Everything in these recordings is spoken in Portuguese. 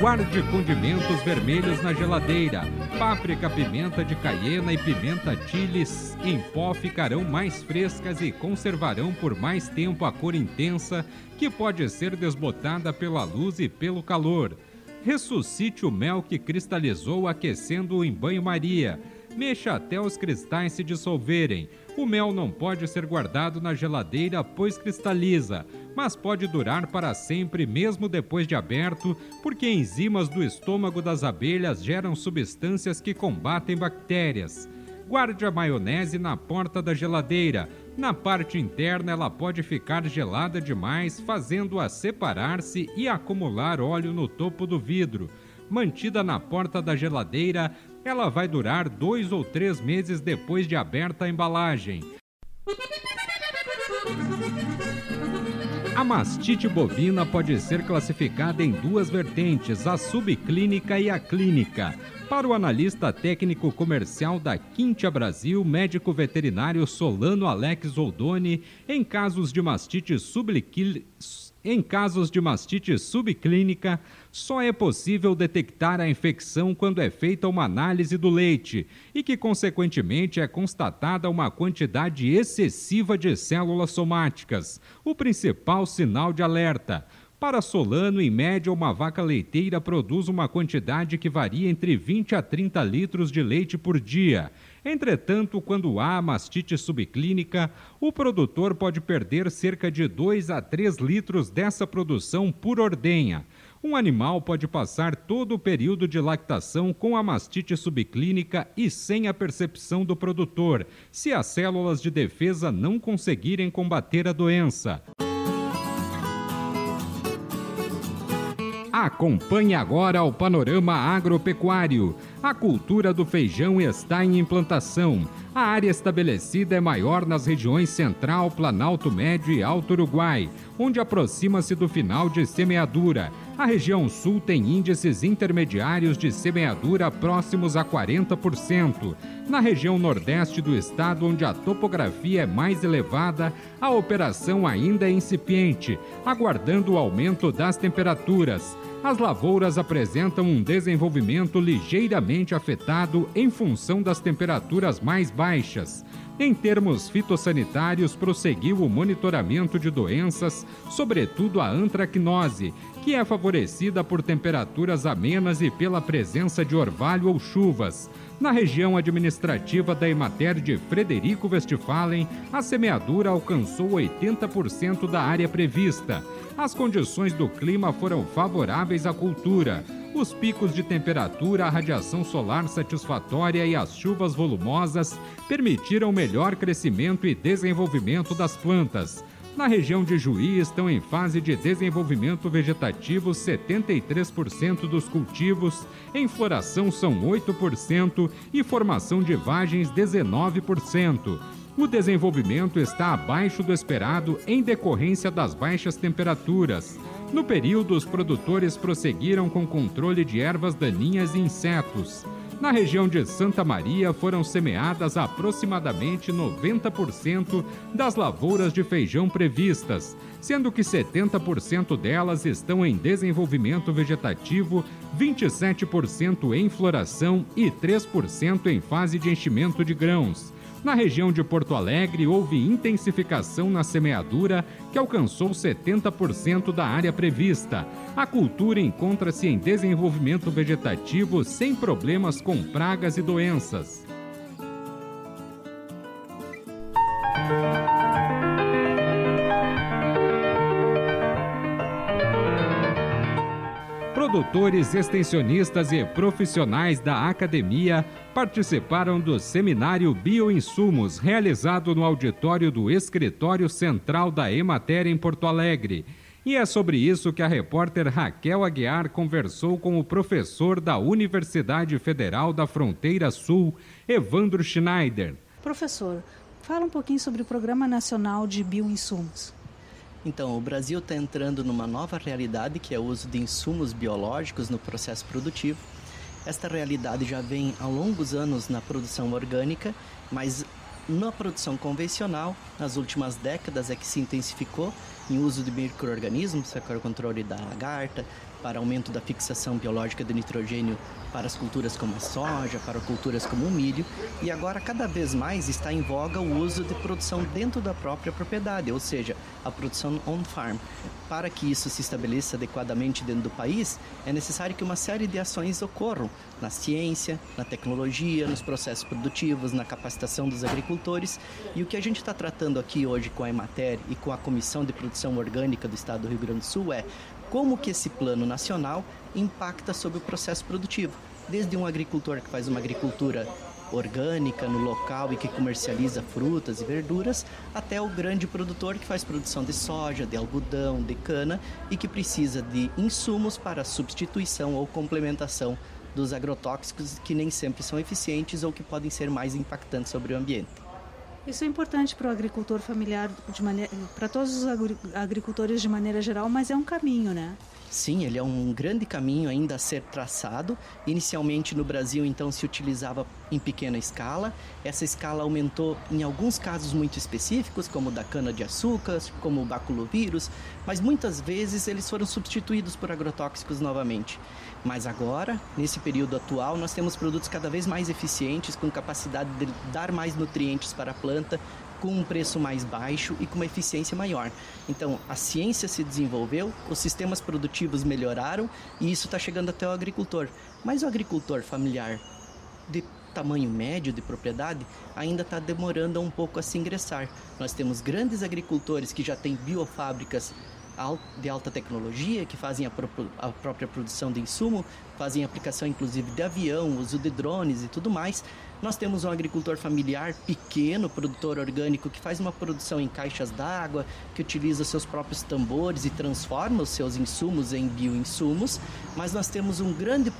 Guarde condimentos vermelhos na geladeira. Páprica, pimenta de caiena e pimenta chiles em pó ficarão mais frescas e conservarão por mais tempo a cor intensa que pode ser desbotada pela luz e pelo calor. Ressuscite o mel que cristalizou aquecendo-o em banho-maria. Mexa até os cristais se dissolverem. O mel não pode ser guardado na geladeira, pois cristaliza mas pode durar para sempre mesmo depois de aberto, porque enzimas do estômago das abelhas geram substâncias que combatem bactérias. Guarde a maionese na porta da geladeira. Na parte interna, ela pode ficar gelada demais, fazendo-a separar-se e acumular óleo no topo do vidro. Mantida na porta da geladeira, ela vai durar dois ou três meses depois de aberta a embalagem. A mastite bovina pode ser classificada em duas vertentes, a subclínica e a clínica. Para o analista técnico comercial da Quintia Brasil, médico veterinário Solano Alex Oldoni, em casos de mastite subclínica em casos de mastite subclínica, só é possível detectar a infecção quando é feita uma análise do leite e que, consequentemente, é constatada uma quantidade excessiva de células somáticas, o principal sinal de alerta. Para Solano, em média, uma vaca leiteira produz uma quantidade que varia entre 20 a 30 litros de leite por dia Entretanto, quando há mastite subclínica, o produtor pode perder cerca de 2 a 3 litros dessa produção por ordenha. Um animal pode passar todo o período de lactação com a mastite subclínica e sem a percepção do produtor, se as células de defesa não conseguirem combater a doença. Acompanhe agora o panorama agropecuário. A cultura do feijão está em implantação. A área estabelecida é maior nas regiões Central, Planalto Médio e Alto Uruguai, onde aproxima-se do final de semeadura. A região Sul tem índices intermediários de semeadura próximos a 40%. Na região Nordeste do estado, onde a topografia é mais elevada, a operação ainda é incipiente, aguardando o aumento das temperaturas as lavouras apresentam um desenvolvimento ligeiramente afetado em função das temperaturas mais baixas. Em termos fitossanitários, prosseguiu o monitoramento de doenças, sobretudo a antracnose, que é favorecida por temperaturas amenas e pela presença de orvalho ou chuvas. Na região administrativa da Emater de Frederico Westphalen, a semeadura alcançou 80% da área prevista. As condições do clima foram favoráveis à cultura. Os picos de temperatura, a radiação solar satisfatória e as chuvas volumosas permitiram melhor crescimento e desenvolvimento das plantas. Na região de Juí estão em fase de desenvolvimento vegetativo 73% dos cultivos, em floração são 8% e formação de vagens 19%. O desenvolvimento está abaixo do esperado em decorrência das baixas temperaturas. No período, os produtores prosseguiram com controle de ervas daninhas e insetos. Na região de Santa Maria foram semeadas aproximadamente 90% das lavouras de feijão previstas, sendo que 70% delas estão em desenvolvimento vegetativo, 27% em floração e 3% em fase de enchimento de grãos. Na região de Porto Alegre, houve intensificação na semeadura, que alcançou 70% da área prevista. A cultura encontra-se em desenvolvimento vegetativo sem problemas com pragas e doenças. Produtores, extensionistas e profissionais da academia participaram do seminário Bioinsumos, realizado no auditório do Escritório Central da Emater em Porto Alegre. E é sobre isso que a repórter Raquel Aguiar conversou com o professor da Universidade Federal da Fronteira Sul, Evandro Schneider. Professor, fala um pouquinho sobre o Programa Nacional de Bioinsumos. Então, o Brasil está entrando numa nova realidade que é o uso de insumos biológicos no processo produtivo. Esta realidade já vem há longos anos na produção orgânica, mas na produção convencional, nas últimas décadas é que se intensificou em uso de micro-organismos controle da lagarta, para aumento da fixação biológica do nitrogênio para as culturas como a soja, para culturas como o milho, e agora cada vez mais está em voga o uso de produção dentro da própria propriedade, ou seja, a produção on-farm. Para que isso se estabeleça adequadamente dentro do país, é necessário que uma série de ações ocorram na ciência, na tecnologia, nos processos produtivos, na capacitação dos agricultores, e o que a gente está tratando aqui hoje com a Emater e com a Comissão de Produção Orgânica do Estado do Rio Grande do Sul é como que esse plano nacional impacta sobre o processo produtivo. Desde um agricultor que faz uma agricultura orgânica no local e que comercializa frutas e verduras, até o grande produtor que faz produção de soja, de algodão, de cana e que precisa de insumos para substituição ou complementação dos agrotóxicos que nem sempre são eficientes ou que podem ser mais impactantes sobre o ambiente. Isso é importante para o agricultor familiar, para todos os agricultores de maneira geral, mas é um caminho, né? Sim, ele é um grande caminho ainda a ser traçado. Inicialmente no Brasil, então, se utilizava em pequena escala. Essa escala aumentou em alguns casos muito específicos, como da cana-de-açúcar, como o baculovírus, mas muitas vezes eles foram substituídos por agrotóxicos novamente. Mas agora, nesse período atual, nós temos produtos cada vez mais eficientes, com capacidade de dar mais nutrientes para a planta, com um preço mais baixo e com uma eficiência maior. Então, a ciência se desenvolveu, os sistemas produtivos melhoraram e isso está chegando até o agricultor. Mas o agricultor familiar de tamanho médio de propriedade ainda está demorando um pouco a se ingressar. Nós temos grandes agricultores que já têm biofábricas de alta tecnologia, que fazem a, a, própria produção de insumo, fazem aplicação inclusive de avião, uso de drones e tudo mais. Nós temos um agricultor familiar pequeno, produtor orgânico, que faz uma produção em caixas d'água, que utiliza seus próprios tambores e transforma os seus insumos em bioinsumos. Mas nós temos um grande,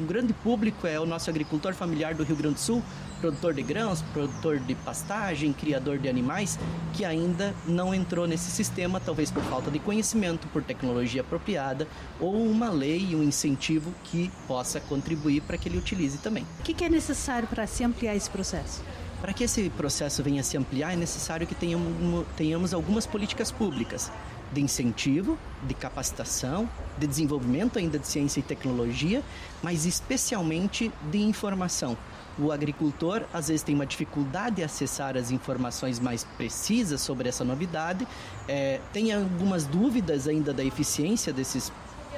um grande público, é o nosso agricultor familiar do Rio Grande do Sul, produtor de grãos, produtor de pastagem, criador de animais, que ainda não entrou nesse sistema, talvez por falta de conhecimento, por tecnologia apropriada ou uma lei, um incentivo que possa contribuir para que ele utilize também. O que é necessário para se ampliar esse processo? Para que esse processo venha a se ampliar, é necessário que tenhamos, tenhamos algumas políticas públicas de incentivo, de capacitação, de desenvolvimento ainda de ciência e tecnologia, mas especialmente de informação. O agricultor às vezes tem uma dificuldade de acessar as informações mais precisas sobre essa novidade, é, tem algumas dúvidas ainda da eficiência desses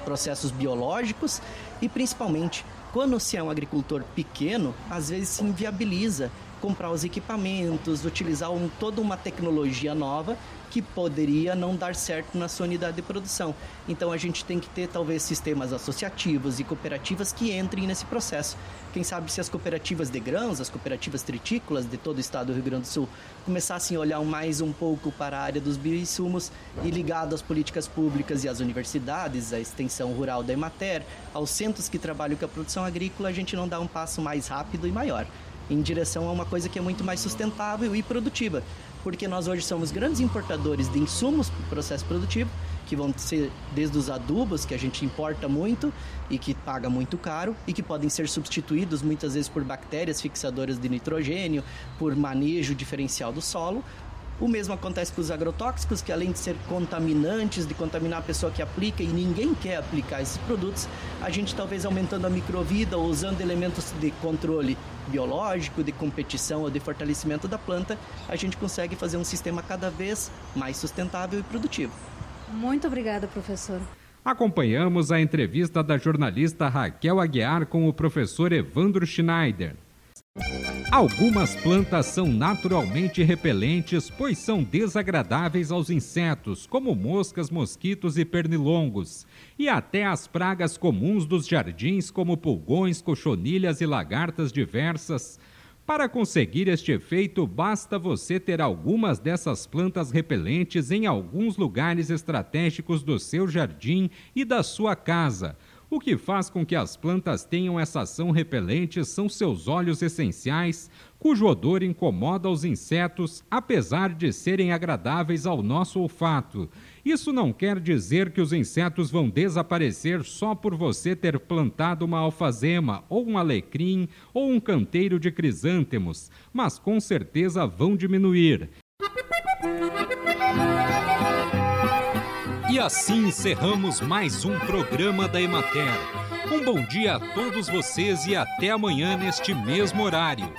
processos biológicos e principalmente quando se é um agricultor pequeno, às vezes se inviabiliza comprar os equipamentos, utilizar um, toda uma tecnologia nova que poderia não dar certo na sua unidade de produção. Então a gente tem que ter talvez sistemas associativos e cooperativas que entrem nesse processo. Quem sabe se as cooperativas de grãos, as cooperativas tritícolas de todo o estado do Rio Grande do Sul começassem a olhar mais um pouco para a área dos bioinsumos e ligado às políticas públicas e às universidades, à extensão rural da Emater, aos centros que trabalham com a produção agrícola, a gente não dá um passo mais rápido e maior em direção a uma coisa que é muito mais sustentável e produtiva. Porque nós hoje somos grandes importadores de insumos para o processo produtivo, que vão ser desde os adubos, que a gente importa muito e que paga muito caro, e que podem ser substituídos muitas vezes por bactérias fixadoras de nitrogênio, por manejo diferencial do solo, o mesmo acontece com os agrotóxicos, que além de ser contaminantes, de contaminar a pessoa que aplica e ninguém quer aplicar esses produtos, a gente talvez aumentando a microvida ou usando elementos de controle biológico, de competição ou de fortalecimento da planta, a gente consegue fazer um sistema cada vez mais sustentável e produtivo. Muito obrigada, professor. Acompanhamos a entrevista da jornalista Raquel Aguiar com o professor Evandro Schneider. Algumas plantas são naturalmente repelentes, pois são desagradáveis aos insetos, como moscas, mosquitos e pernilongos, e até as pragas comuns dos jardins, como pulgões, cochonilhas e lagartas diversas. Para conseguir este efeito, basta você ter algumas dessas plantas repelentes em alguns lugares estratégicos do seu jardim e da sua casa O que faz com que as plantas tenham essa ação repelente são seus óleos essenciais, cujo odor incomoda os insetos, apesar de serem agradáveis ao nosso olfato. Isso não quer dizer que os insetos vão desaparecer só por você ter plantado uma alfazema, ou um alecrim, ou um canteiro de crisântemos, mas com certeza vão diminuir. E assim encerramos mais um programa da Emater. Um bom dia a todos vocês e até amanhã neste mesmo horário.